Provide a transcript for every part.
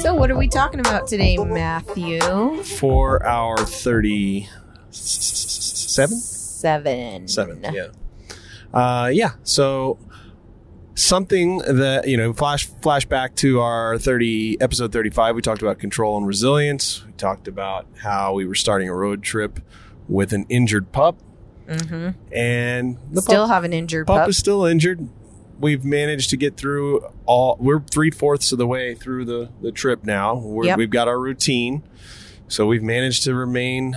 So, what are we talking about today, Matthew? For our 37? Seven. Seven, yeah. Uh, yeah, so something that, you know, flash flashback to our 30, episode 35, we talked about control and resilience. We talked about how we were starting a road trip with an injured pup. Mm-hmm. And the Still pup, have an injured pup pup. is still injured. We've managed to get through all. We're three fourths of the way through the the trip now. We're, Yep. We've got our routine, so we've managed to remain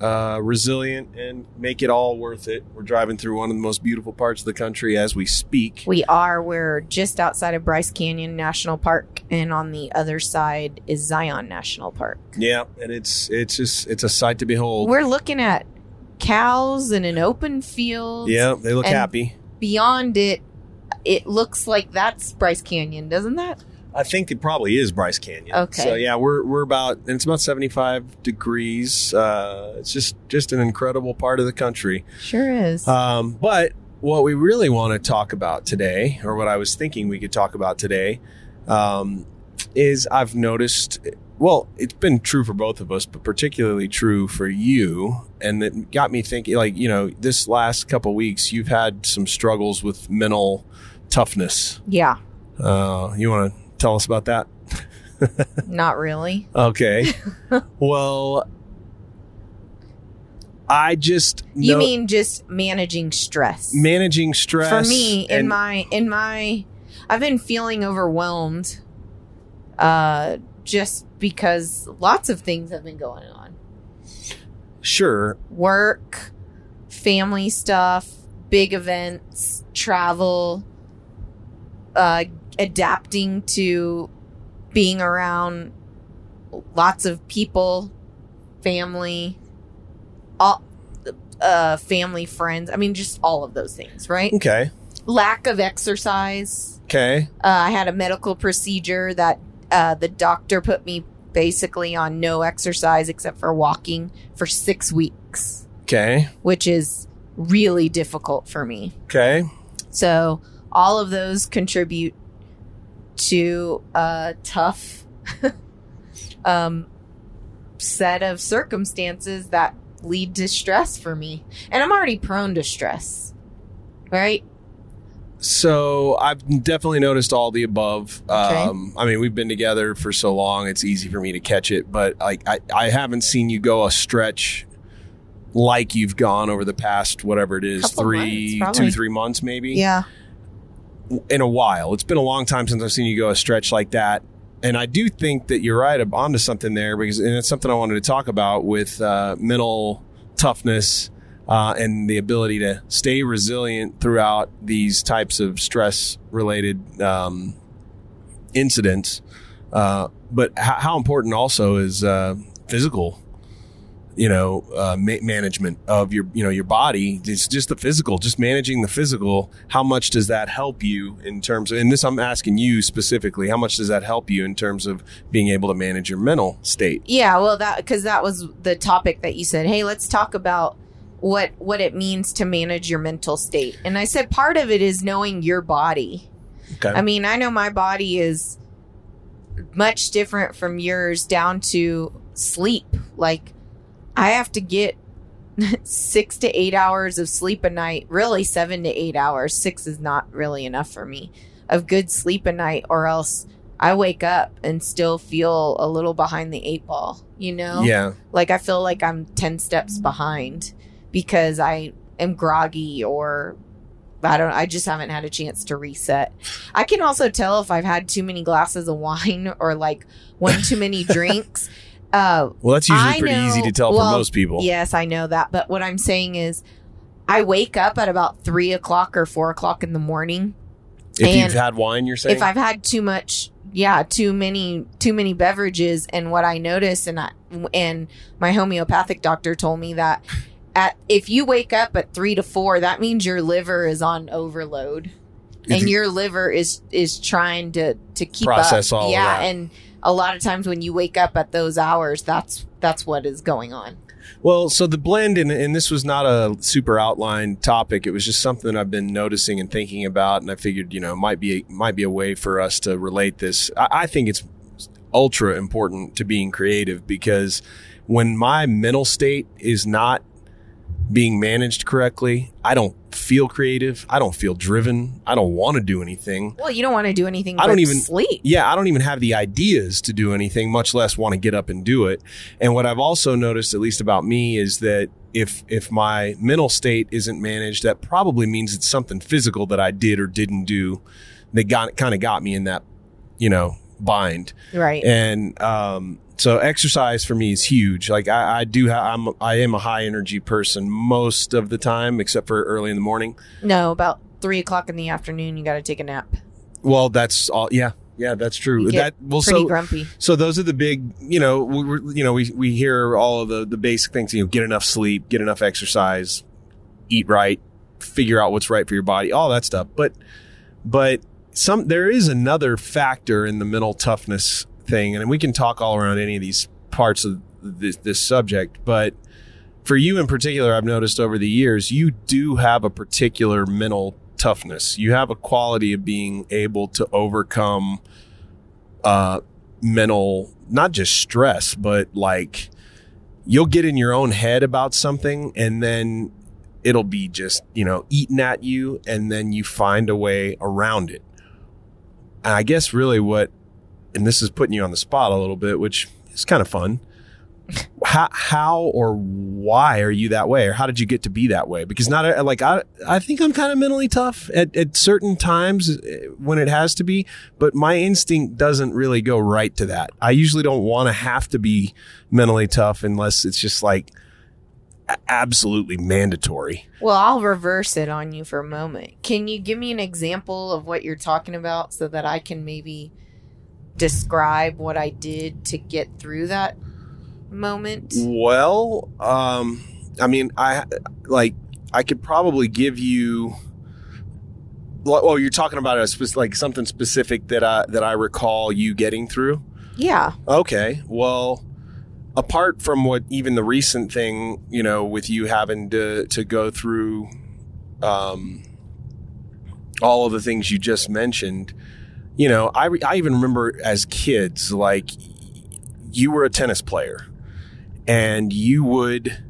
uh, resilient and make it all worth it. We're driving through one of the most beautiful parts of the country as we speak. We are. We're just outside of Bryce Canyon National Park, and on the other side is Zion National Park. Yeah, and it's it's just it's a sight to behold. We're looking at cows in an open field. yeah, they look and- happy. Beyond it, it looks like that's Bryce Canyon, doesn't that? I think it probably is Bryce Canyon. Okay. So yeah, we're we're about and it's about seventy five degrees. Uh, it's just just an incredible part of the country. Sure is. Um, but what we really want to talk about today, or what I was thinking we could talk about today, um, is I've noticed. Well, it's been true for both of us, but particularly true for you, and it got me thinking. Like you know, this last couple weeks, you've had some struggles with mental toughness. yeah, Uh, you want to tell us about that? not really. Okay. well, I just You know- mean just managing stress? managing stress For me, in and- my in my, I've been feeling overwhelmed, uh, just because lots of things have been going on. sure Work, family stuff, big events, travel, uh, adapting to being around lots of people, family, all, uh, family, friends. I mean, just all of those things, right? okay Lack of exercise. okay Uh, I had a medical procedure that uh, the doctor put me basically on no exercise except for walking for six weeks, okay which is really difficult for me. okay So all of those contribute to a tough um, set of circumstances that lead to stress for me. And I'm already prone to stress, right? So i've definitely noticed all the above Okay. um i mean we've been together for so long it's easy for me to catch it but like i i haven't seen you go a stretch like you've gone over the past whatever it is Couple three months, two three months maybe Yeah. in a while. It's been a long time since I've seen you go a stretch like that. And I do think that you're right onto something there because, and it's something I wanted to talk about with uh, mental toughness uh, and the ability to stay resilient throughout these types of stress related um, incidents. Uh, but h- how important also is uh, physical you know uh, ma- management of your you know your body. It's just the physical just managing the physical. How much does that help you in terms of and this i'm asking you specifically how much does that help you in terms of being able to manage your mental state? Yeah, well that cuz that was the topic that you said, "Hey, let's talk about what what it means to manage your mental state." And I said part of it is knowing your body. okay I mean, I know my body is much different from yours down to sleep. Like, I have to get six to eight hours of sleep a night, really seven to eight hours. Six is not really enough for me of good sleep a night, or else I wake up and still feel a little behind the eight ball, you know? yeah Like, I feel like I'm 10 steps behind because I am groggy or I don't I just haven't had a chance to reset. I can also tell if I've had too many glasses of wine or like one too many drinks. Uh well that's usually I pretty know- easy to tell well, for most people Yes, I know that. But what I'm saying is I wake up at about three o'clock or four o'clock in the morning. if you've had wine you're saying If I've had too much yeah, too many too many beverages and what I notice and I and my homeopathic doctor told me that at if you wake up at three to four, that means your liver is on overload. And you- your liver is is trying to to keep Process up. all yeah that. and a lot of times when you wake up at those hours that's that's what is going on Well, so the blend, and, and this was not a super outlined topic. It was just something I've been noticing and thinking about, and I figured, you know, might be might be a way for us to relate this. I, I think it's ultra important to being creative because when my mental state is not being managed correctly, I don't feel creative. I don't feel driven. I don't want to do anything. Well, you don't want to do anything. I but don't even- sleep. Yeah, I don't even have the ideas to do anything, much less want to get up and do it. And what I've also noticed, at least about me, is that if if my mental state isn't managed, that probably means it's something physical that I did or didn't do that got kind of got me in that, you know, bind. Right. And um, so exercise for me is huge. Like I, I do, ha- I'm I am a high energy person most of the time, except for early in the morning. no, about three o'clock in the afternoon, you got to take a nap. Well, that's all. Yeah, yeah, that's true. That well, Pretty so grumpy. so those are the big. You know, we, we're- you know, we we hear all of the the basic things. You know, get enough sleep, get enough exercise, eat right, figure out what's right for your body, all that stuff. But but some there is another factor in the mental toughness thing, and we can talk all around any of these parts of this, this subject, but. For you in particular, I've noticed over the years, you do have a particular mental toughness. You have a quality of being able to overcome uh, mental, not just stress, but like you'll get in your own head about something and then it'll be just, you know, eating at you and then you find a way around it. I guess really what, and this is putting you on the spot a little bit, which is kind of fun. How, how or why are you that way? Or how did you get to be that way? Because not uh, like i i think i'm kind of mentally tough at, at certain times uh, when it has to be but my instinct doesn't really go right to that. I usually don't want to have to be mentally tough unless it's just like absolutely mandatory Well, I'll reverse it on you for a moment. Can you give me an example of what you're talking about so that I can maybe describe what I did to get through that moment? Well, um, I mean, I like I could probably give you. Well, you're talking about a spec- like something specific that I that I recall you getting through. Yeah. Okay, well, apart from what even the recent thing, you know, with you having to to go through, um, all of the things you just mentioned, you know, I re- I even remember as kids, like you were a tennis player, and you would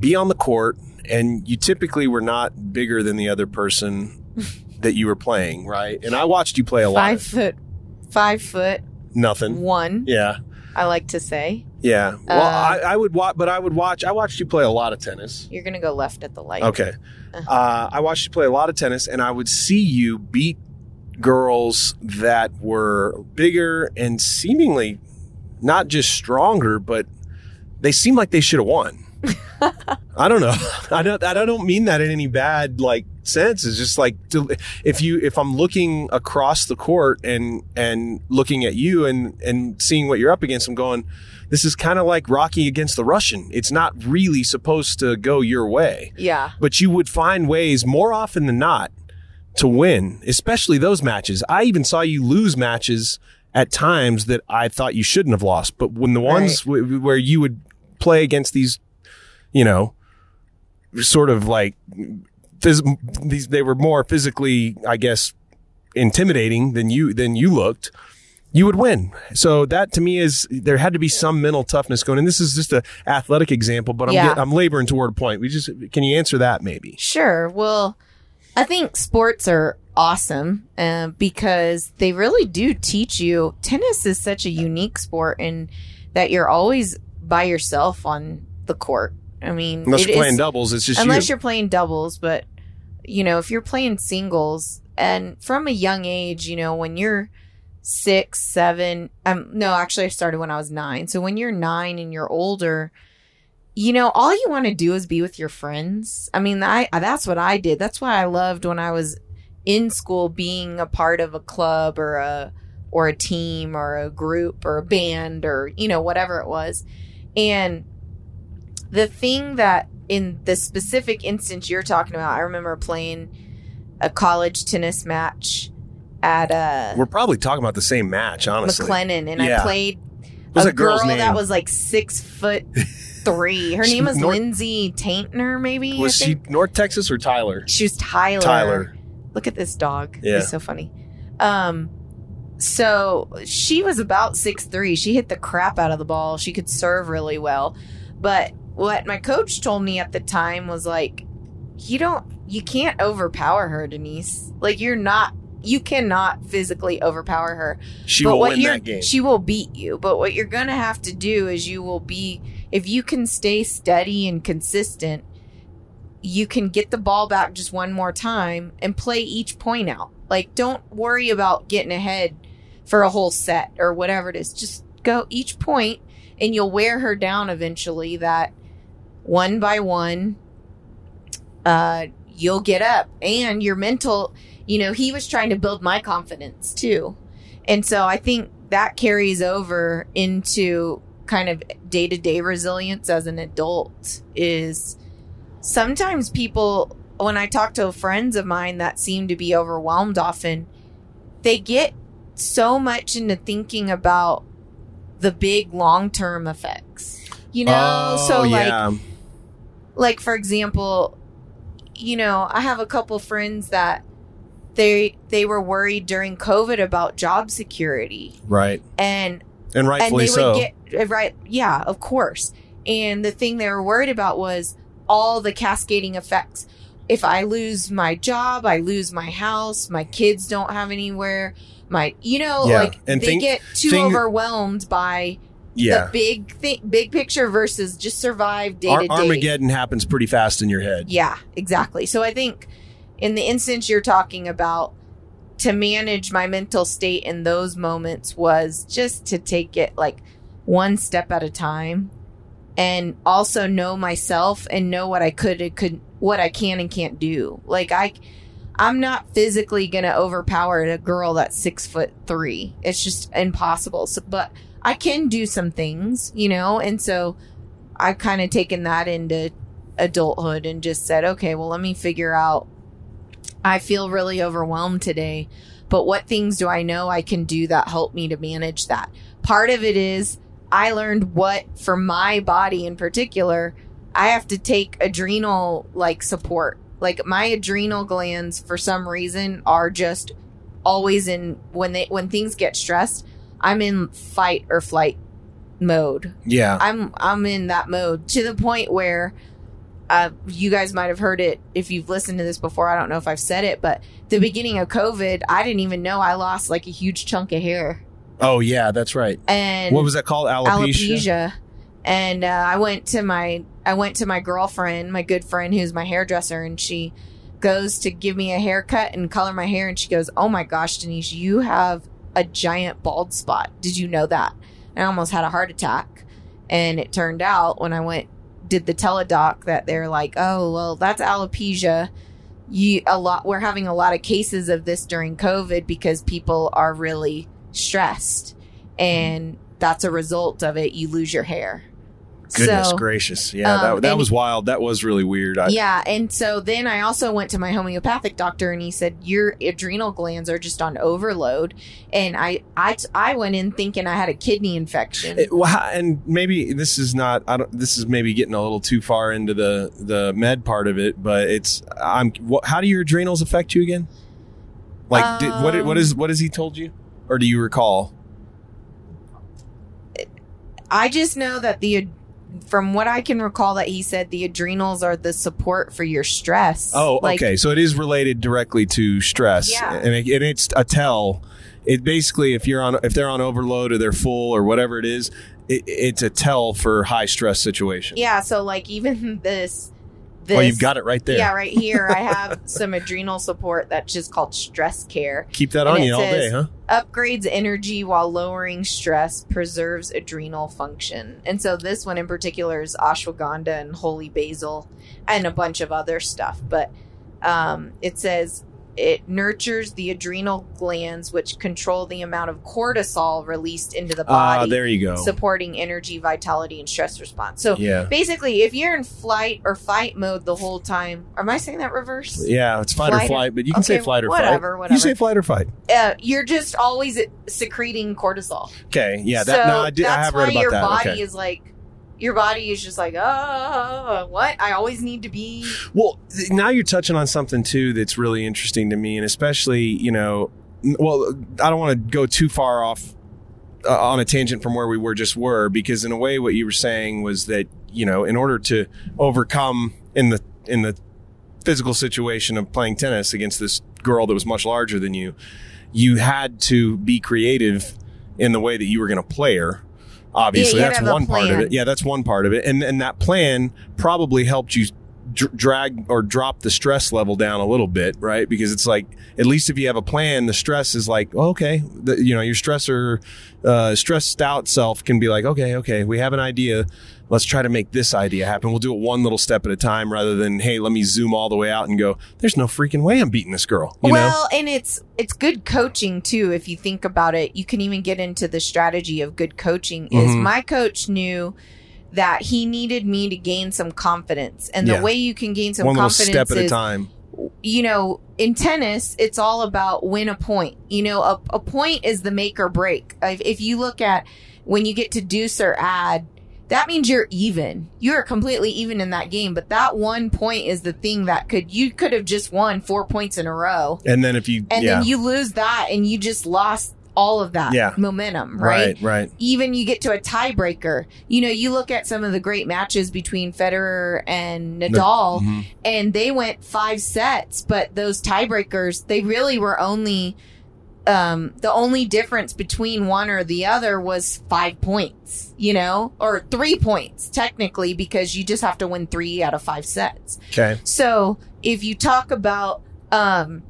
be on the court, and you typically were not bigger than the other person that you were playing, right? And I watched you play a lot. Five foot, five foot nothing. one. Yeah. I like to say Yeah. Well, Uh, I, I would watch, but I would watch. I watched you play a lot of tennis. you're gonna go left at the light. Okay. Uh, I watched you play a lot of tennis, and I would see you beat girls that were bigger and seemingly not just stronger, but they seemed like they should have won. I don't know. I don't. I don't mean that in any bad like sense. It's just like if you if I'm looking across the court and and looking at you and and seeing what you're up against, I'm going. This is kind of like Rocky against the Russian. It's not really supposed to go your way Yeah. but you would find ways more often than not to win, especially those matches. I even saw you lose matches at times that I thought you shouldn't have lost. But when the ones w- where you would play against these, you know, sort of like phys- these, they were more physically, I guess, intimidating than you than you looked. You would win. So that to me is there had to be some mental toughness going. And this is just a athletic example, but I'm Yeah. get, I'm laboring toward a point. We just can you answer that maybe? Sure. Well, I think sports are awesome uh, because they really do teach you. Tennis is such a unique sport, in that you're always by yourself on the court. I mean, Unless you're playing is- doubles, it's just unless you. you're playing doubles, but you know, if you're playing singles, and from a young age, you know, when you're six, seven, um, no, actually, I started when I was nine. So when you're nine and you're older, you know, all you want to do is be with your friends. I mean, I that's what I did. That's why I loved when I was in school being a part of a club or a or a team or a group or a band or you know whatever it was. And the thing that in the specific instance you're talking about, I remember playing a college tennis match at uh We're probably talking about the same match, honestly. McLennan and Yeah. I played was a that girl's girl name? that was like six foot three. Her She- name was Lindsay Taintner, maybe. Was I she think. North Texas or Tyler? She was Tyler. Tyler. Look at this dog. Yeah. He's so funny. Um, so she was about six three. She hit the crap out of the ball. She could serve really well. But what my coach told me at the time was like, you don't, you can't overpower her, Denise. Like you're not, you cannot physically overpower her. She but will what win you're, that game. she will beat you. But what you're gonna have to do is you will be, if you can stay steady and consistent, you can get the ball back just one more time and play each point out. Like, don't worry about getting ahead for a whole set or whatever it is. Just go each point and you'll wear her down eventually that one by one, uh, you'll get up and your mental, you know, he was trying to build my confidence too. And so I think that carries over into kind of day to day resilience as an adult is sometimes people when I talk to friends of mine that seem to be overwhelmed often, they get so much into thinking about the big long term effects. You know? oh, so like like for example, you know, I have a couple friends that they they were worried during COVID about job security. right. And And and rightfully they so. would get uh, right yeah of course and the thing they were worried about was all the cascading effects if i lose my job i lose my house my kids don't have anywhere my you know Yeah, like and they get too thing- overwhelmed by yeah. the big thing big picture versus just survive day Ar- to day Armageddon happens pretty fast in your head. yeah, exactly. So I think in the instance you're talking about, to manage my mental state in those moments was just to take it like one step at a time and also know myself and know what I could could what I can and can't do. Like I I'm not physically gonna overpower a girl that's six foot three. It's just impossible. So but I can do some things, you know, and so I've kind of taken that into adulthood and just said, okay, well, let me figure out. I feel really overwhelmed today, but what things do I know I can do that help me to manage that? Part of it is I learned what, for my body in particular, I have to take adrenal like support. Like my adrenal glands, for some reason, are just always in when they when things get stressed. I'm in fight or flight mode. Yeah. I'm I'm in that mode to the point where uh, you guys might have heard it if you've listened to this before. I don't know if I've said it, but the beginning of COVID, I didn't even know I lost like a huge chunk of hair. oh, yeah, that's right. And What was that called? Alopecia? alopecia. And uh, I went to my I went to my girlfriend, my good friend who's my hairdresser, and she goes to give me a haircut and color my hair, and she goes, "Oh my gosh, Denise, you have a giant bald spot. Did you know that?" And I almost had a heart attack. And it turned out when I went did the teledoc that they're like, "Oh, well, that's alopecia." You a lot we're having a lot of cases of this during COVID because people are really stressed and that's a result of it you lose your hair. Goodness so, gracious. Yeah, um, that, that was wild. That was really weird. I, yeah, and so then I also went to my homeopathic doctor, and he said your adrenal glands are just on overload, and I I I went in thinking I had a kidney infection. It- well, and maybe this is not. I don't. This is maybe getting a little too far into the the med part of it, but it's. I'm. What, how do your adrenals affect you again? Like, did, what? What Um. What has he told you, or do you recall? I just know that the from what I can recall that he said the adrenals are the support for your stress. Oh, Like, okay. So it is related directly to stress, Yeah. and, it, and it's a tell. It basically, if you're on, if they're on overload or they're full or whatever it is, it, it's a tell for high stress situation. Yeah, so like even this this oh, you've got it right there. Yeah, right here I have some adrenal support that's just called stress care. Keep that And on you all day, huh? upgrades energy while lowering stress, preserves adrenal function. And so this one in particular is ashwagandha and holy basil and a bunch of other stuff. But um, it says it nurtures the adrenal glands, which control the amount of cortisol released into the Ah, body, there you go. supporting energy, vitality, and stress response. So yeah. basically, if you're in flight or fight mode the whole time, am I saying that reverse? Yeah, it's fight, Flight or or- flight, but you can say flight or whatever, fight. whatever. You say flight or fight. Uh, you're just always secreting cortisol. Okay, yeah, so that, no, I, did, I have why read about your that. body okay. is like your body is just like, oh, what? I always need to be. Well, now you're touching on something too that's really interesting to me, and especially, you know, well, I don't want to go too far off uh, on a tangent from where we were just were, because in a way, what you were saying was that you know, in order to overcome in the in the physical situation of playing tennis against this girl that was much larger than you, you had to be creative in the way that you were going to play her. Obviously, Yeah, that's to have a one part of it. Yeah, that's one part of it, and and that plan probably helped you dr- drag or drop the stress level down a little bit, right? Because it's like at least if you have a plan, the stress is like oh, okay, the, you know, your stressor, uh, stressed out self can be like okay, okay, we have an idea. Let's try to make this idea happen. We'll do it one little step at a time rather than hey, let me zoom all the way out and go. There's no freaking way I'm beating this girl. You know? well, and it's it's good coaching too. If you think about it, you can even get into the strategy of good coaching. Is Mhm. my coach knew that he needed me to gain some confidence, and the Yeah. way you can gain some One little confidence step at a time. you know, in tennis, it's all about win a point. You know, a, a point is the make or break. If, if you look at when you get to deuce or add, that means you're even. You're completely even in that game. But that one point is the thing that could, you could have just won four points in a row. And then if you And yeah, then you lose that and you just lost all of that Yeah. momentum, right? right, right. even you get to a tiebreaker. You know, you look at some of the great matches between Federer and Nadal, Mhm. and they went five sets, but those tiebreakers, they really were only um the only difference between one or the other was five points, you know, or three points technically, because you just have to win three out of five sets. Okay. So if you talk about um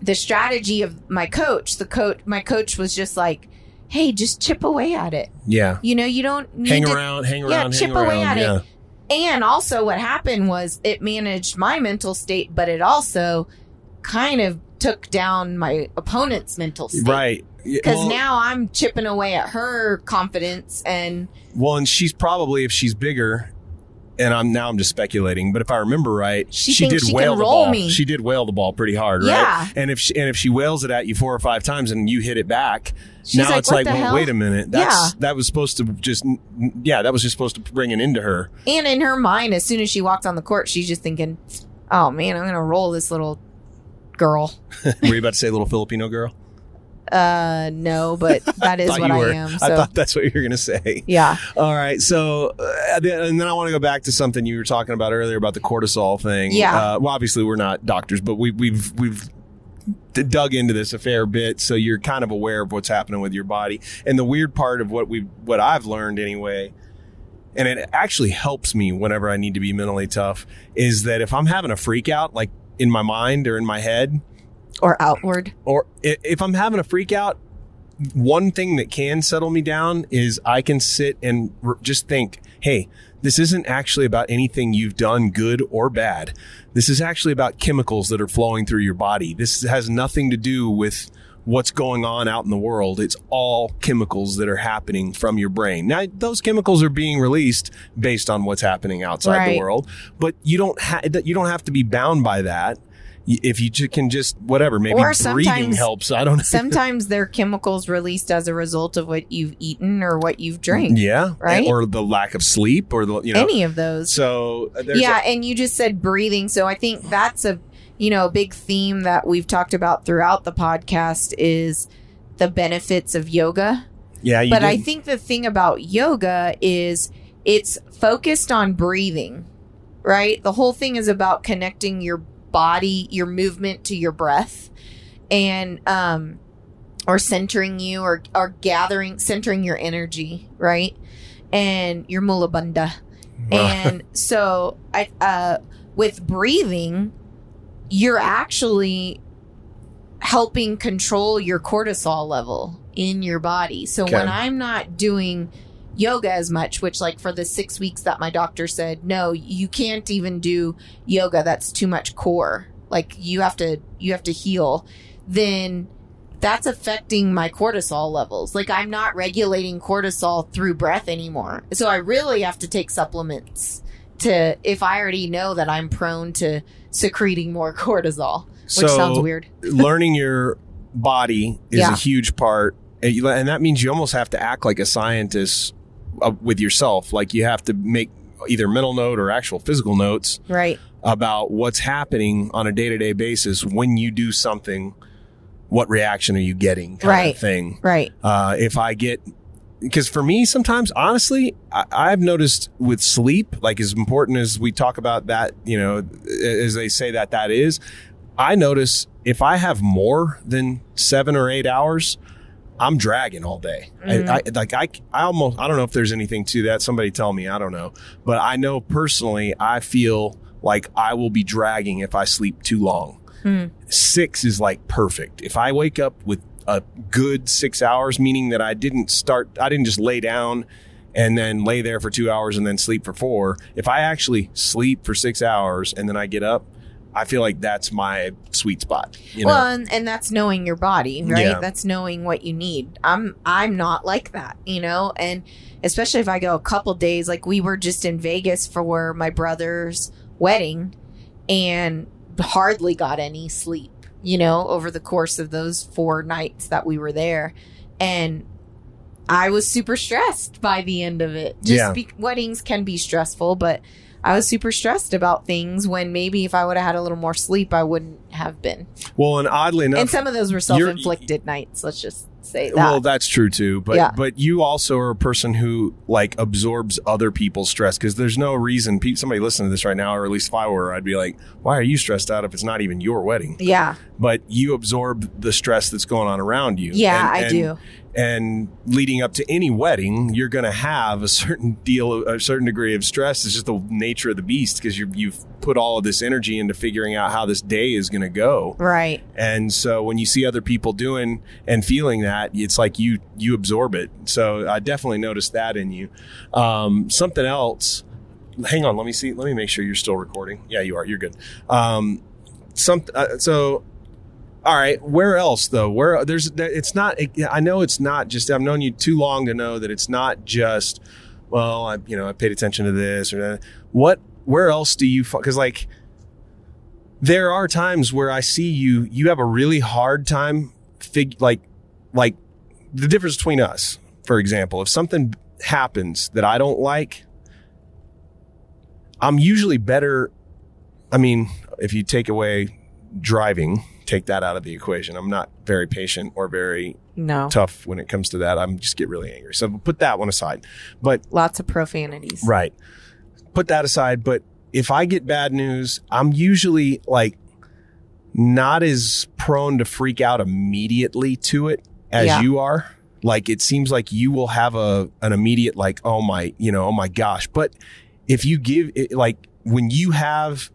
the strategy of my coach, the coach my coach was just like, Hey, just chip away at it. Yeah. You know, you don't need Hang to around, hang yeah, around, chip hang away around. at it. and also, what happened was it managed my mental state, but it also kind of took down my opponent's mental state. Right. Because Well- now I'm chipping away at her confidence, and Well, and she's probably if she's bigger, and I'm now I'm just speculating, but if I remember right, She she did she whale the ball. me. She did whale the ball pretty hard, right? Yeah. And if she, and if she whales it at you four or five times and you hit it back, she's now like, it's like, well, wait a minute, that's Yeah. that was supposed to just yeah, that was just supposed to bring it into her. And in her mind, as soon as she walked on the court, she's just thinking, "Oh man, I'm gonna roll this little girl." Were you about to say little Filipino girl? Uh, no, but that is what I am. I thought that's what you were going to say. yeah, All right. So, uh, and then I want to go back to something you were talking about earlier about the cortisol thing. Yeah. Uh, well, obviously we're not doctors, but we, we've we've d- dug into this a fair bit, so you're kind of aware of what's happening with your body. And the weird part of what we what I've learned anyway, and it actually helps me whenever I need to be mentally tough, is that if I'm having a freak out, like in my mind or in my head, or outward. or if I'm having a freak out, one thing that can settle me down is I can sit and just think, hey, this isn't actually about anything you've done good or bad. This is actually about chemicals that are flowing through your body. This has nothing to do with what's going on out in the world. It's all chemicals that are happening from your brain. Now, those chemicals are being released based on what's happening outside the world, but you don't ha- you don't have to be bound by that. If you can just whatever, maybe Or breathing helps. I don't know. Sometimes they're chemicals released as a result of what you've eaten or what you've drank. Yeah, Right? Or the lack of sleep, or the you know. Any of those. so uh, there's yeah, and you just said breathing, so I think that's a you know a big theme that we've talked about throughout the podcast is the benefits of yoga. yeah, you but did. I think the thing about yoga is it's focused on breathing, right? The whole thing is about connecting your body, your movement to your breath, and um, or centering you, or or gathering, centering your energy, right? And your mula bandha. And so I uh with breathing, you're actually helping control your cortisol level in your body. So Okay. when I'm not doing yoga as much, which like for the 6 weeks that my doctor said, no, you can't even do yoga that's too much core. Like you have to you have to heal. Then that's affecting my cortisol levels. Like I'm not regulating cortisol through breath anymore. So I really have to take supplements to if I already know that I'm prone to secreting more cortisol, which So- sounds weird. learning your body is Yeah. a huge part, and that means you almost have to act like a scientist uh, with yourself. Like you have to make either mental note or actual physical notes Right. about what's happening on a day to day basis when you do something. What reaction are you getting? Kind Right. Of thing. Right. Uh, if I get, because for me, sometimes honestly, I, I've noticed with sleep, like as important as we talk about that, you know, as they say that that is, I notice if I have more than seven or eight hours, I'm dragging all day. Mhm. I, I like I, I almost I don't know if there's anything to that. Somebody tell me. I don't know, but I know personally, I feel like I will be dragging if I sleep too long Hmm. six is like perfect. If I wake up with a good six hours, meaning that I didn't start, I didn't just lay down and then lay there for two hours and then sleep for four. If I actually sleep for six hours and then I get up, I feel like that's my sweet spot. You know? well, and, and that's knowing your body, right? Yeah. That's knowing what you need. I'm I'm not like that, you know, and especially if I go a couple days, like we were just in Vegas for my brother's wedding, and hardly got any sleep, you know, over the course of those four nights that we were there, and I was super stressed by the end of it. Just Yeah. be- weddings can be stressful, but I was super stressed about things when maybe if I would have had a little more sleep, I wouldn't have been. well, and oddly enough, And some of those were self inflicted nights. Let's just say that. Well, that's true too. But Yeah. but you also are a person who like absorbs other people's stress because there's no reason pe- somebody listening to this right now, or at least if I were, I'd be like, why are you stressed out if it's not even your wedding? yeah, But you absorb the stress that's going on around you. yeah, And- I and- do. And leading up to any wedding, you're going to have a certain deal, a certain degree of stress. It's just the nature of the beast because you've put all of this energy into figuring out how this day is going to go. Right. And so when you see other people doing and feeling that, it's like you you absorb it. So I definitely noticed that in you. Um, something else. Hang on, let me see. Let me make sure you're still recording. Yeah, you are. You're good. Um, some. Uh, so. All right. Where else though? Where there's it's not. I know it's not just. I've known you too long to know that it's not just. Well, I you know I paid attention to this or that. What? Where else do you? Because like there are times where I see you, you have a really hard time fig like, like the difference between us, for example, if something happens that I don't like, I'm usually better. I mean, if you take away driving, take that out of the equation. I'm not very patient or very No. tough when it comes to that. I'm just get really angry. So put that one aside. But Lots of profanities. Right. Put that aside. But if I get bad news, I'm usually like not as prone to freak out immediately to it as Yeah. you are. Like it seems like you will have a an immediate like, oh my, you know, oh my gosh. But if you give it like when you have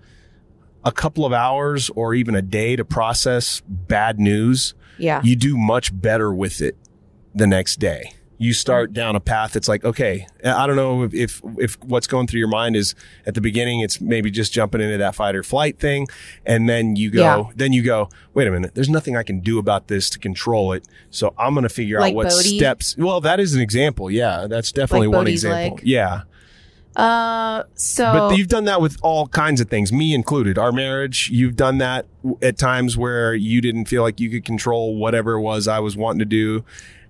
a couple of hours or even a day to process bad news, Yeah. you do much better with it the next day. You start mm-hmm. down a path that's like, okay, I don't know if, if, if what's going through your mind is at the beginning, it's maybe just jumping into that fight or flight thing. And then you go, Yeah. then you go, wait a minute, there's nothing I can do about this to control it. So I'm going to figure Like out what Bodhi? steps. Well, that is an example. Yeah. That's definitely Like one Bodhi's example. leg? Yeah. Uh, so But you've done that with all kinds of things, me included. Our marriage, you've done that at times where you didn't feel like you could control whatever it was I was wanting to do.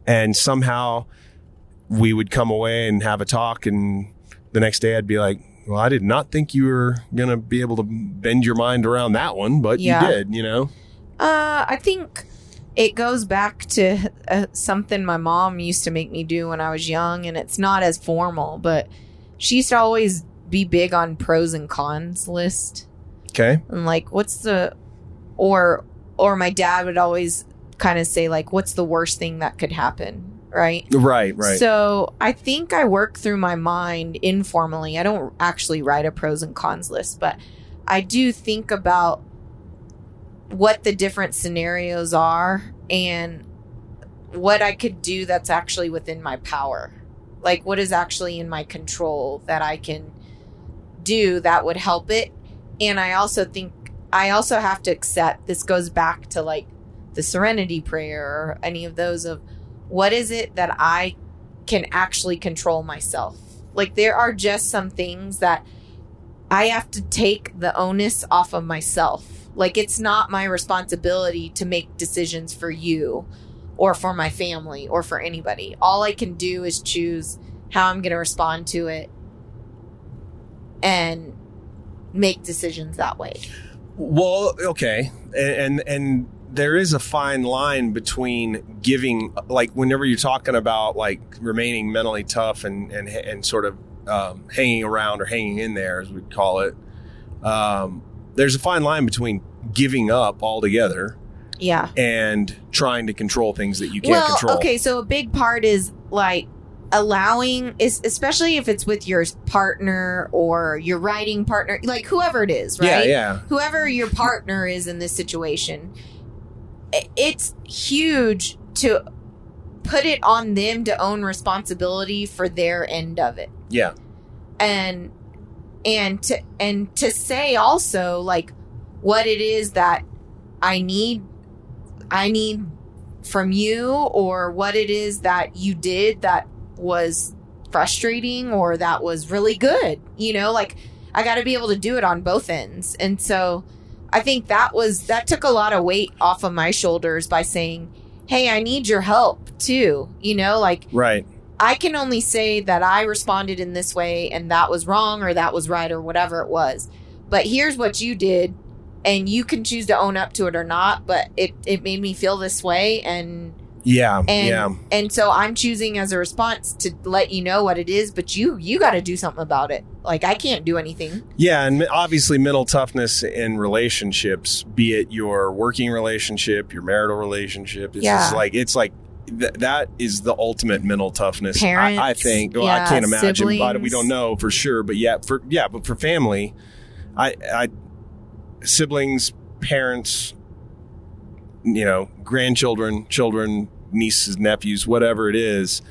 And somehow we would come away and have a talk. And the next day I'd be like, well, I did not think you were going to be able to bend your mind around that one, but Yeah. you did, you know? Uh, I think it goes back to uh, something my mom used to make me do when I was young, and it's not as formal, but she used to always be big on pros and cons list Okay. and like what's the or or my dad would always kind of say like what's the worst thing that could happen right Right, right. so I think I work through my mind informally. I don't actually write a pros and cons list, but I do think about what the different scenarios are and what I could do that's actually within my power. Like what is actually in my control that I can do that would help it. And I also think I also have to accept this goes back to like the serenity prayer or any of those of what is it that I can actually control myself? Like there are just some things that I have to take the onus off of myself. Like it's not my responsibility to make decisions for you or for my family or for anybody. All I can do is choose how I'm going to respond to it and make decisions that way. Well, okay, and, and and there is a fine line between giving, like, whenever you're talking about like remaining mentally tough and and and sort of um, hanging around or hanging in there, as we'd call it. Um, there's a fine line between giving up altogether Yeah. and trying to control things that you can't well, control. okay, so a big part is like allowing is especially if it's with your partner or your writing partner, like whoever it is, right? yeah, Whoever your partner is in this situation, it's huge to put it on them to own responsibility for their end of it. yeah, and and to and to say also like what it is that I need I need from you or what it is that you did that was frustrating or that was really good. You know, like I got to be able to do it on both ends. And so I think that was that took a lot of weight off of my shoulders by saying, "Hey, I need your help too." You know, like right. I can only say that I responded in this way and that was wrong or that was right or whatever it was. But here's what you did and you can choose to own up to it or not, but it it made me feel this way and Yeah, and yeah. and so I'm choosing as a response to let you know what it is, but you you got to do something about it. Like I can't do anything. Yeah, and obviously mental toughness in relationships, be it your working relationship, your marital relationship, it's Yeah. just like it's like th- that is the ultimate mental toughness. I, I think. Well, I can't imagine, but we don't know for sure. But yeah, for yeah, but for family, I, I siblings, parents, you know, grandchildren, children, nieces, nephews, whatever it is,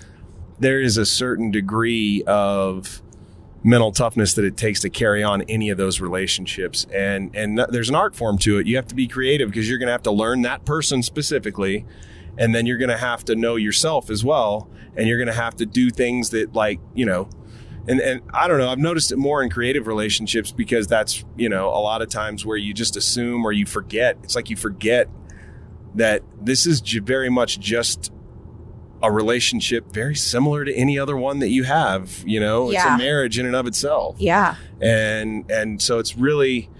there is a certain degree of mental toughness that it takes to carry on any of those relationships. And and there's an art form to it. You have to be creative because you're going to have to learn that person specifically and then you're going to have to know yourself as well and you're going to have to do things that like you know and and I don't know I've noticed it more in creative relationships because that's you know a lot of times where you just assume or you forget it's like you forget that this is very much just a relationship very similar to any other one that you have you know? It's a marriage in and of itself. Yeah. and and so it's really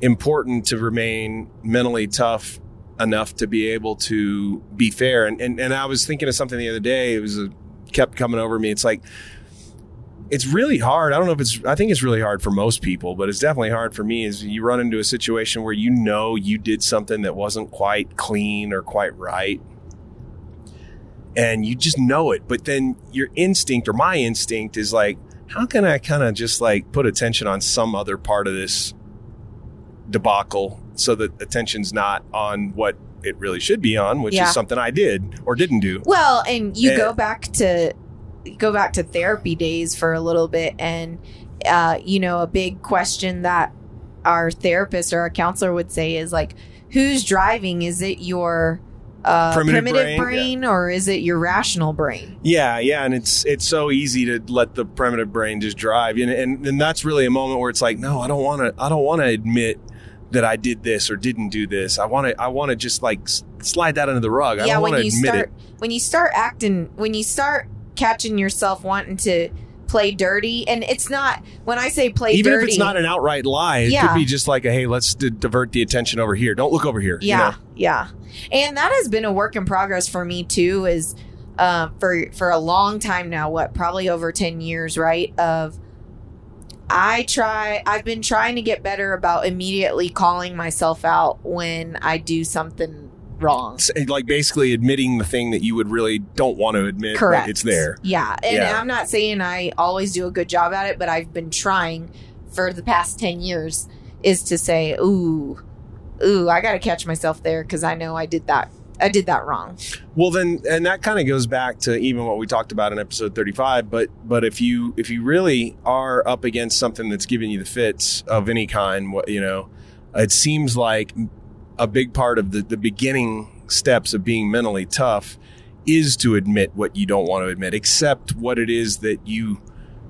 important to remain mentally tough enough to be able to be fair. And and, and I was thinking of something the other day it was a, kept coming over me. It's like it's really hard I don't know if it's I think it's really hard for most people but it's definitely hard for me is you run into a situation where you know you did something that wasn't quite clean or quite right and you just know it but then your instinct or my instinct is like how can I kind of just like put attention on some other part of this debacle so that attention's not on what it really should be on, which Yeah. is something I did or didn't do. Well, and you Yeah. go back to go back to therapy days for a little bit, and uh, you know, a big question that our therapist or our counselor would say is like, "Who's driving? Is it your uh, Primitive primitive, brain? brain, or is it your rational brain?" Yeah, yeah, and it's it's so easy to let the primitive brain just drive, and and, and that's really a moment where it's like, no, I don't want to, I don't want to admit that I did this or didn't do this. I want to, I want to just like slide that under the rug. I yeah, don't when want to you admit start it. when you start acting when you start catching yourself wanting to play dirty, and it's not when I say play dirty Even dirty, if it's not an outright lie, it Yeah. could be just like, a, hey, let's d- divert the attention over here. Don't look over here. you Yeah, know? yeah, and that has been a work in progress for me too. Is uh, for for a long time now. What probably over ten years, right? Of I try. I've been trying to get better about immediately calling myself out when I do something wrong. It's like basically admitting the thing that you would really don't want to admit. Correct. It's there. Yeah, and Yeah. I'm not saying I always do a good job at it, but I've been trying for the past ten years. Is to say, ooh, ooh, I got to catch myself there because I know I did that. I did that wrong. Well, then, and that kind of goes back to even what we talked about in episode thirty-five. But but if you if you really are up against something that's giving you the fits of any kind, what you know, it seems like a big part of the the beginning steps of being mentally tough is to admit what you don't want to admit, accept what it is that you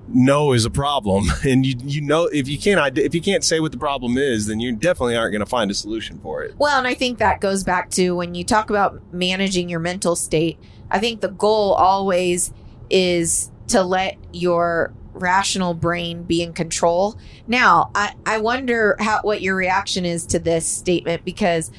know is a problem, and you you know if you can't if you can't say what the problem is, then you definitely aren't going to find a solution for it. Well, and I think that goes back to when you talk about managing your mental state. I think the goal always is to let your rational brain be in control. Now, I, I wonder how what your reaction is to this statement because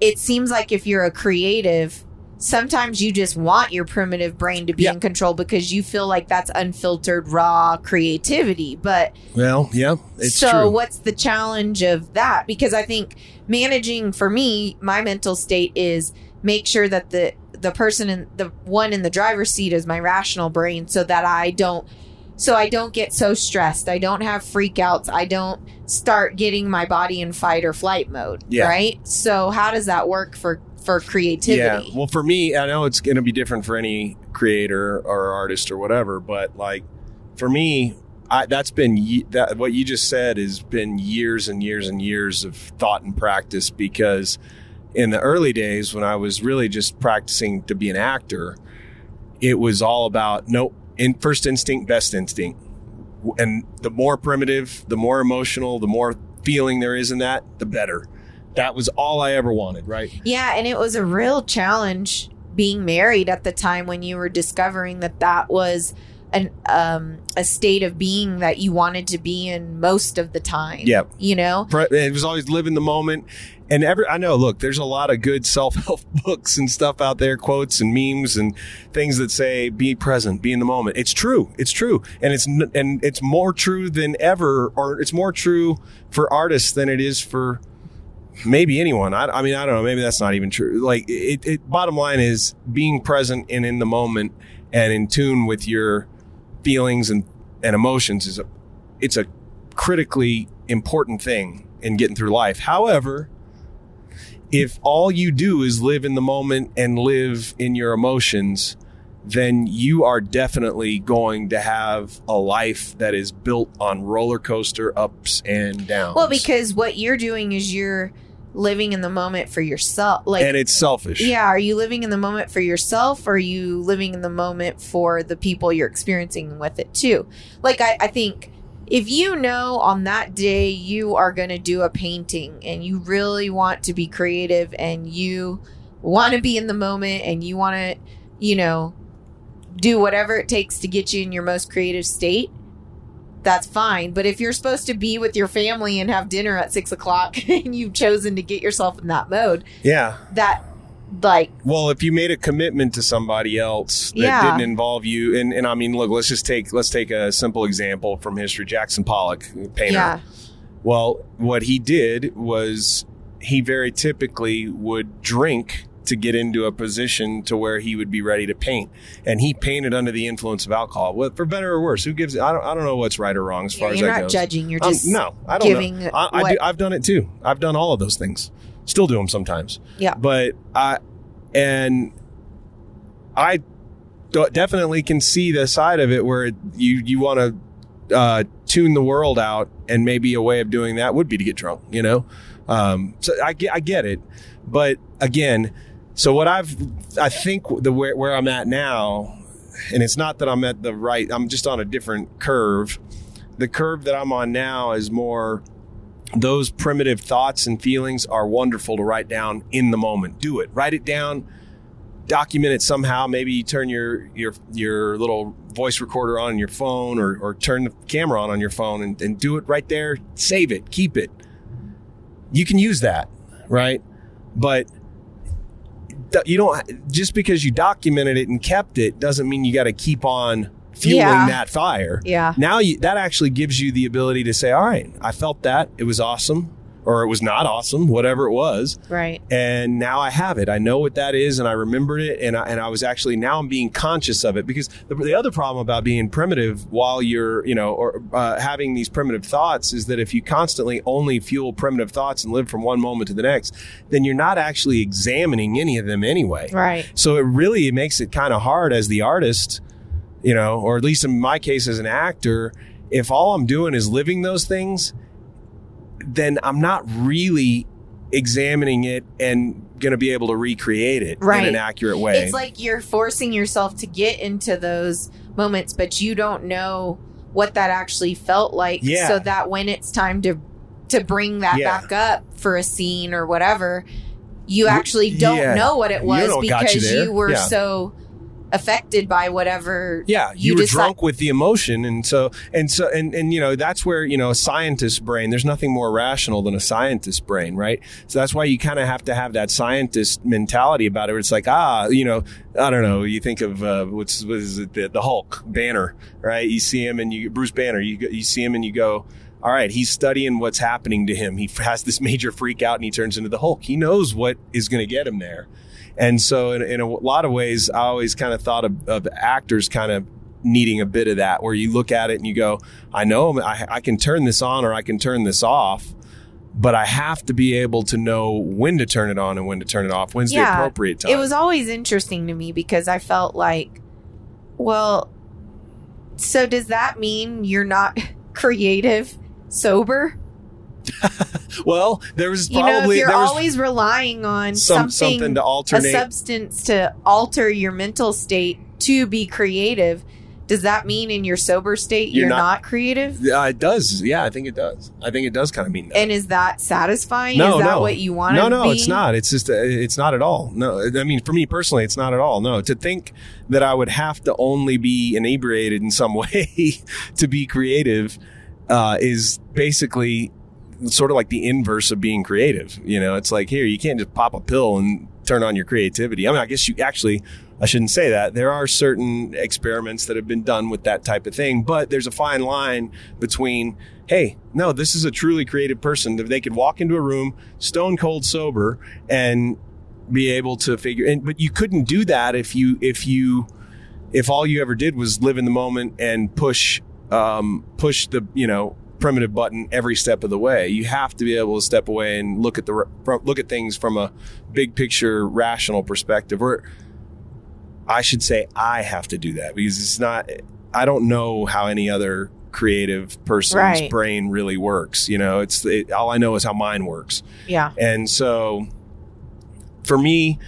it seems like if you're a creative, sometimes you just want your primitive brain to be Yeah. in control because you feel like that's unfiltered raw creativity. But Well, yeah, it's so true. what's the challenge of that? Because I think managing for me, my mental state is make sure that the the person in the one in the driver's seat is my rational brain so that I don't so I don't get so stressed. I don't have freakouts. I don't start getting my body in fight or flight mode. Yeah. Right? So how does that work for for creativity? Yeah. Well, for me, I know it's going to be different for any creator or artist or whatever, but like for me, I, that's been that what you just said has been years and years and years of thought and practice because in the early days when I was really just practicing to be an actor, it was all about nope, in first instinct, best instinct. And the more primitive, the more emotional, the more feeling there is in that, the better. That was all I ever wanted, right? Yeah, and it was a real challenge being married at the time when you were discovering that that was an um a state of being that you wanted to be in most of the time. Yep. You know? It was always live in the moment and every i know look there's a lot of good self-help books and stuff out there quotes and memes and things that say be present be in the moment. It's true it's true. And it's and it's more true than ever or it's more true for artists than it is for maybe anyone. I, I mean i don't know maybe that's not even true. Like it, it bottom line is being present and in the moment and in tune with your feelings and and emotions is a it's a critically important thing in getting through life. However, if all you do is live in the moment and live in your emotions, then you are definitely going to have a life that is built on roller coaster ups and downs. Well, because what you're doing is you're living in the moment for yourself. Like and it's selfish. Yeah, are you living in the moment for yourself or are you living in the moment for the people you're experiencing with it too? Like I, I think if you know on that day you are going to do a painting and you really want to be creative and you want to be in the moment and you want to, you know, do whatever it takes to get you in your most creative state, that's fine. But if you're supposed to be with your family and have dinner at six o'clock and you've chosen to get yourself in that mode, yeah. that like Well, if you made a commitment to somebody else that Yeah. didn't involve you, and, and I mean, look, let's just take let's take a simple example from history. Jackson Pollock, painter. yeah Well, what he did was he very typically would drink to get into a position to where he would be ready to paint, and he painted under the influence of alcohol. Well, for better or worse, who gives? I don't. I don't know what's right or wrong as far as you're that not judging you're Um, just no, I don't giving know. I, I do, I've done it too. I've done all of those things. Still do them sometimes. Yeah. But I and I definitely can see the side of it where you you want to uh, tune the world out, and maybe a way of doing that would be to get drunk. You know, um, so I get I get it, but again, so what I've I think the where, where I'm at now, and it's not that I'm at the right. I'm just on a different curve. The curve that I'm on now is more those primitive thoughts and feelings are wonderful to write down in the moment. Do it. Write it down. Document it somehow. Maybe you turn your your your little voice recorder on your phone, or or turn the camera on on your phone, and, and do it right there. Save it. Keep it. You can use that, right? But you don't just because you documented it and kept it doesn't mean you got to keep on fueling Yeah. that fire yeah. now you, that actually gives you the ability to say all right i felt that. It was awesome or it was not awesome whatever it was. Right. And now i have it. I know what that is and i remembered it and i, and I was actually now i'm being conscious of it. Because the, the other problem about being primitive while you're you know or uh, having these primitive thoughts is that if you constantly only fuel primitive thoughts and live from one moment to the next then you're not actually examining any of them anyway. Right. So it really makes it kind of hard as the artist, you know, or at least in my case as an actor, if all I'm doing is living those things, then I'm not really examining it and going to be able to recreate it Right. in an accurate way. it's like you're forcing yourself to get into those moments but you don't know what that actually felt like Yeah. so that when it's time to to bring that Yeah. back up for a scene or whatever you actually don't yeah. know what it You was know what got you because there. you, were so affected by whatever. Yeah, you, You were decide- drunk with the emotion, and so and so and and you know that's where you know a scientist's brain. There's nothing more rational than a scientist's brain, right? So that's why you kind of have to have that scientist mentality about it. Where it's like, ah, you know, I don't know. You think of uh, what's what is it? The, the Hulk Banner, right? You see him, and you Bruce Banner. You you see him, and you go. All right, he's studying what's happening to him. He has this major freak out and he turns into the Hulk. He knows what is going to get him there. And so, in, in a lot of ways, I always kind of thought of, of actors kind of needing a bit of that, where you look at it and you go, I know I, I can turn this on or I can turn this off, but I have to be able to know when to turn it on and when to turn it off. When's the appropriate time? It was always interesting to me because I felt like, well, so does that mean you're not creative sober? well, there was You know, if you're there was always relying on some, something, something to a substance to alter your mental state to be creative, does that mean in your sober state You're you're, not- not, creative? yeah, it does. Yeah, I think it does. I think it does kind of mean that. And is that satisfying? No, is that no. what you want? No, no, be? it's not. It's just, uh, it's not at all. No, I mean, for me personally, it's not at all. No, to think that I would have to only be inebriated in some way to be creative uh, is basically sort of like the inverse of being creative. You know, it's like here, you can't just pop a pill and turn on your creativity. I mean, I guess you actually, I shouldn't say that. There are certain experiments that have been done with that type of thing, but there's a fine line between, hey, no, this is a truly creative person. They could walk into a room stone cold sober and be able to figure but you couldn't do that if you if you if all you ever did was live in the moment and push um push the you know primitive button every step of the way you have to be able to step away and look at the look at things from a big picture rational perspective or I should say I have to do that because it's not I don't know how any other creative person's Right. brain really works you know it's it, all I know is how mine works Yeah. and so for me,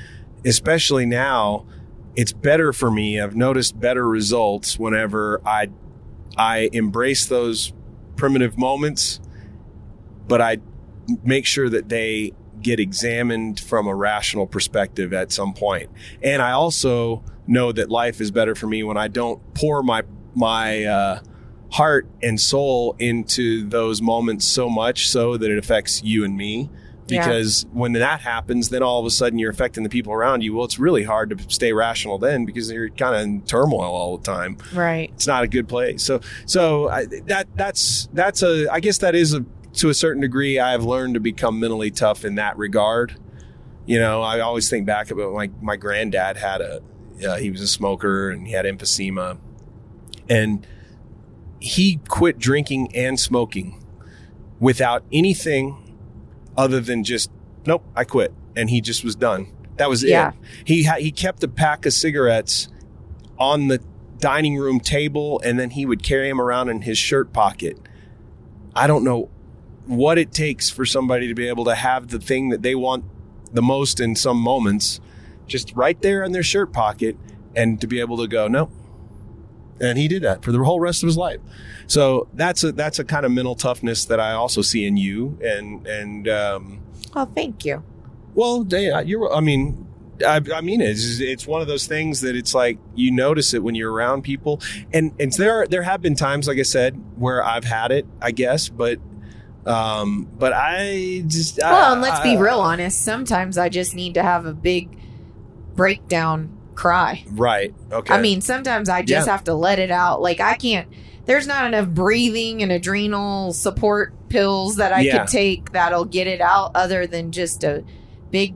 especially now, it's better for me. I've noticed better results whenever I I embrace those primitive moments, but I make sure that they get examined from a rational perspective at some point. And I also know that life is better for me when I don't pour my my uh, heart and soul into those moments so much so that it affects you and me Yeah. because when that happens then all of a sudden you're affecting the people around you. Well it's really hard to stay rational then because you're kind of in turmoil all the time. Right. it's not a good place. So so I, that that's that's a i guess that is a to a certain degree i've learned to become mentally tough in that regard. You know i always think back about my my granddad had a uh, he was a smoker and he had emphysema. And he quit drinking and smoking without anything other than just nope i quit and he just was done. That was Yeah. it he ha- he kept a pack of cigarettes on the dining room table and then he would carry them around in his shirt pocket. I don't know what it takes for somebody to be able to have the thing that they want the most in some moments just right there in their shirt pocket and to be able to go nope and he did that for the whole rest of his life so that's a that's a kind of mental toughness that i also see in you and and um Oh, thank you. well, you're. I mean, I, I mean, it's it's one of those things that it's like you notice it when you're around people, and and there there have been times, like I said, where I've had it, I guess, but um, but I just Well, I- and let's be real honest. Sometimes I just need to have a big breakdown cry. right? Okay, I mean, sometimes I just Yeah. have to let it out. Like I can't. There's not enough breathing and adrenal support pills that I Yeah. could take that'll get it out, other than just a big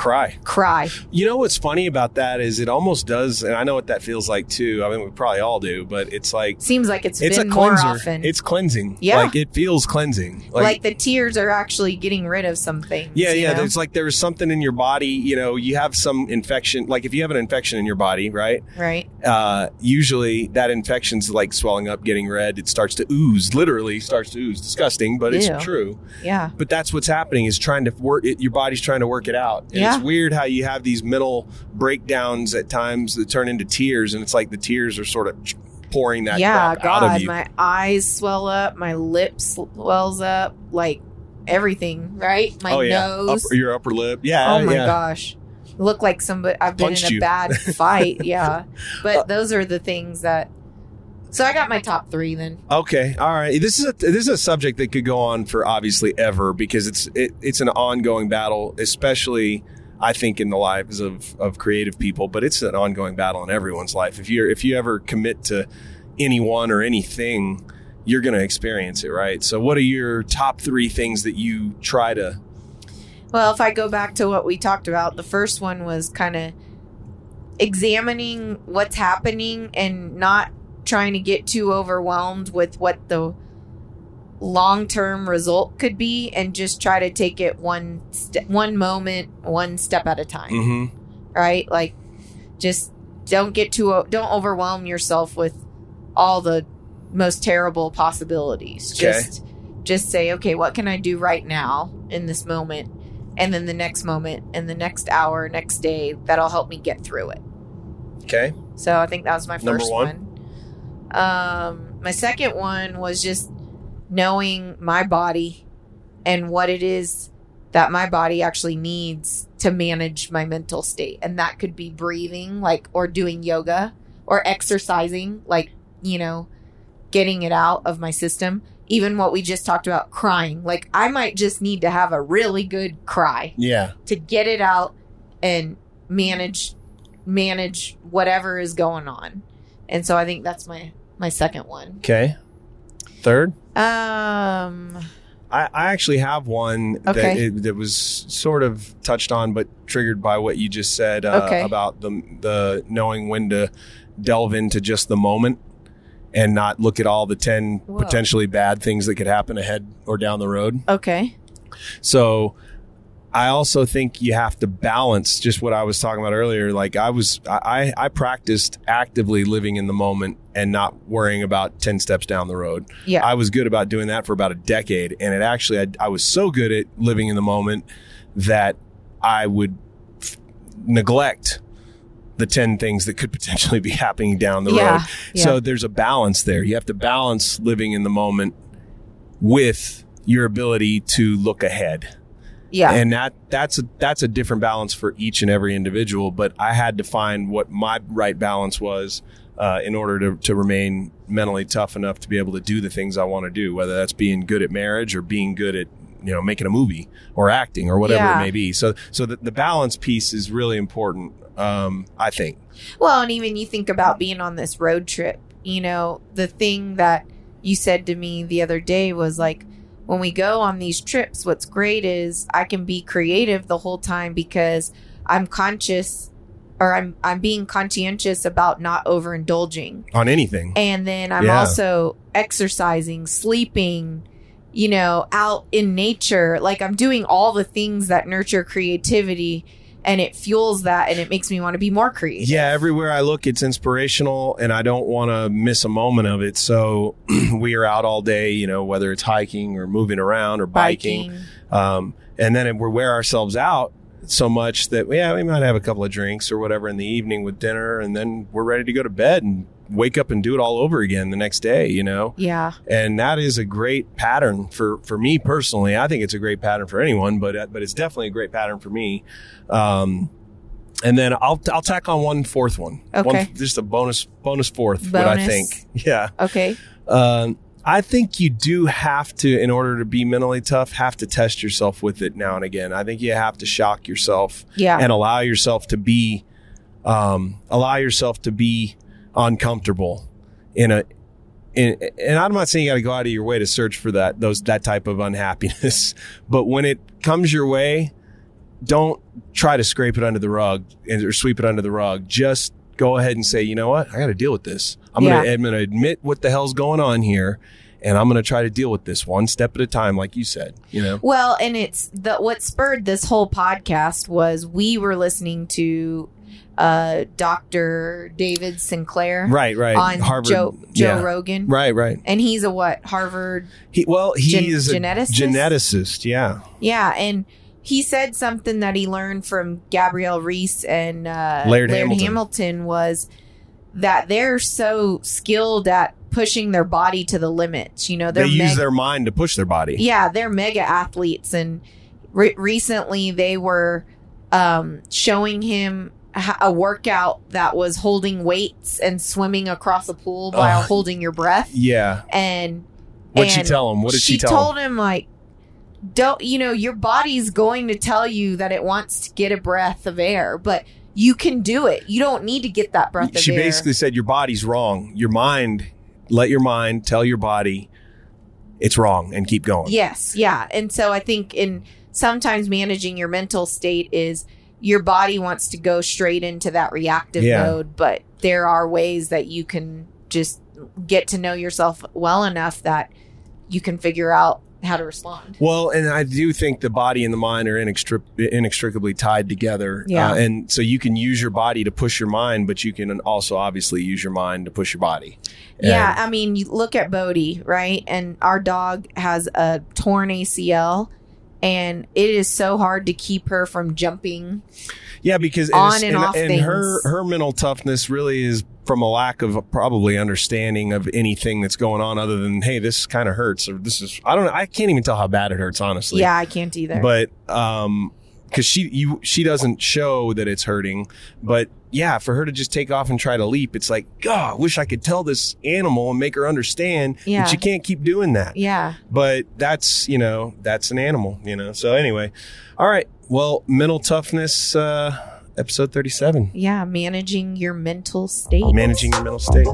cry. cry. You know what's funny about that is it almost does, and I know what that feels like too. I mean, we probably all do, but it's like Seems like it's it's a cleanser. often. It's cleansing. Yeah. like it feels cleansing. like, the tears are actually getting rid of something. Yeah, yeah. know? There's like there's something in your body. You know, you have some infection. Like if you have an infection in your body, right? right. Uh, usually that infection's like swelling up, getting red. It starts to ooze. Literally starts to ooze. Disgusting, but it's true. Yeah. But that's what's happening. Is trying to work. It, your body's trying to work it out. And Yeah. It's weird how you have these mental breakdowns at times that turn into tears, and it's like the tears are sort of pouring that yeah. crap out of God, my eyes swell up, my lips swells up, like everything. Right. My oh yeah, nose. Upper- your upper lip. Yeah. oh my yeah. gosh. look like somebody I've been Punched in a you. bad fight. Yeah, but uh, those are the things that. So I got my top three then. Okay, all right. This is a this is a subject that could go on for obviously ever because it's it, it's an ongoing battle, especially I think in the lives of of creative people, but it's an ongoing battle in everyone's life. If you are if you ever commit to anyone or anything, you're going to experience it, right? So, what are your top three things that you try to? Well, if I go back to what we talked about, the first one was kind of examining what's happening and not trying to get too overwhelmed with what the long term result could be and just try to take it one st- one moment one step at a time Mm-hmm. right like just don't get too don't overwhelm yourself with all the most terrible possibilities Okay. just just say okay what can i do right now in this moment and then the next moment and the next hour next day that'll help me get through it Okay. so i think that was my Number first one. one. um my second one was just knowing my body and what it is that my body actually needs to manage my mental state and that could be breathing like or doing yoga or exercising like you know getting it out of my system even what we just talked about crying like i might just need to have a really good cry Yeah. to get it out and manage manage whatever is going on and so i think that's my my second one Okay. Third. Um I, I actually have one that, it, that was sort of touched on, but triggered by what you just said uh, Okay. about the the knowing when to delve into just the moment and not look at all the ten Whoa. potentially bad things that could happen ahead or down the road. okay So I also think you have to balance just what I was talking about earlier. Like I was, I, I practiced actively living in the moment and not worrying about 10 steps down the road. yeah I was good about doing that for about a decade. And it actually, I, I was so good at living in the moment that I would f- neglect the 10 things that could potentially be happening down the Yeah, road. yeah. So there's a balance there. You have to balance living in the moment with your ability to look ahead. Yeah And that that's a that's a different balance for each and every individual. But I had to find what my right balance was uh, in order to, to remain mentally tough enough to be able to do the things I want to do, whether that's being good at marriage or being good at you know making a movie or acting or whatever Yeah. it may be. So so the, the balance piece is really important. Um, I think. Well, and even you think about being on this road trip, you know, the thing that you said to me the other day was like, when we go on these trips, what's great is I can be creative the whole time because I'm conscious or I'm I'm being conscientious about not overindulging. On anything. And then I'm Yeah. also exercising, sleeping, you know, out in nature. Like I'm doing all the things that nurture creativity and it fuels that and it makes me want to be more creative. Yeah, everywhere I look, it's inspirational, and I don't want to miss a moment of it. So we are out all day, you know, whether it's hiking or moving around or biking, um, and then we wear ourselves out so much that yeah, we might have a couple of drinks or whatever in the evening with dinner, and then we're ready to go to bed and wake up and do it all over again the next day. You know, Yeah. and that is a great pattern for for me personally. I think it's a great pattern for anyone, but but it's definitely a great pattern for me. Um, and then I'll I'll tack on one fourth one. Okay. One, just a bonus bonus fourth. What I think. Yeah. Okay. Um, I think you do have to, in order to be mentally tough, have to test yourself with it now and again. I think you have to shock yourself Yeah. and allow yourself to be, um, allow yourself to be uncomfortable in a, in, and I'm not saying you got to go out of your way to search for that, those, that type of unhappiness, but when it comes your way, don't try to scrape it under the rug and, or sweep it under the rug. Just go ahead and say, you know what? I got to deal with this. I'm Yeah. gonna I'm gonna admit what the hell's going on here, and I'm gonna try to deal with this one step at a time, like you said. You know, Well, and it's the what spurred this whole podcast was we were listening to uh Dr. David Sinclair right, right. on Harvard, Joe Joe yeah. Rogan. Right, right. And he's a what? Harvard He well, he Gen- is a geneticist? geneticist. Yeah, Yeah, and he said something that he learned from Gabrielle Reece and uh, Laird Hamilton. Hamilton was that they're so skilled at pushing their body to the limits. You know, they use their mind to push their body. yeah, they're mega athletes, and re- recently they were um, showing him a workout that was holding weights and swimming across a pool while Ugh. holding your breath. Yeah. And What'd she tell him? What did she, she tell told him? him like don't you know your body's going to tell you that it wants to get a breath of air but you can do it you don't need to get that breath of She basically said your body's wrong. Your mind, let your mind tell your body it's wrong and keep going. yes yeah and so i think in sometimes managing your mental state is your body wants to go straight into that reactive Yeah. mode but there are ways that you can just get to know yourself well enough that you can figure out how to respond Well, and I do think the body and the mind are inextric- inextricably tied together. Yeah. Uh, and so you can use your body to push your mind, but you can also obviously use your mind to push your body. Yeah, I mean, you look at Bodie, right? And our dog has a torn ACL, and it is so hard to keep her from jumping. Yeah, because On it's- and off and things. her her mental toughness really is from a lack of probably understanding of anything that's going on other than hey, this kind of hurts or this is I don't know I can't even tell how bad it hurts honestly. yeah, I can't either. But um cuz she you she doesn't show that it's hurting, but yeah, for her to just take off and try to leap, it's like, God, I wish I could tell this animal and make her understand Yeah. that she can't keep doing that yeah, but that's you know that's an animal you know so anyway all right well mental toughness uh episode 37. Yeah, managing your mental state. Managing your mental state.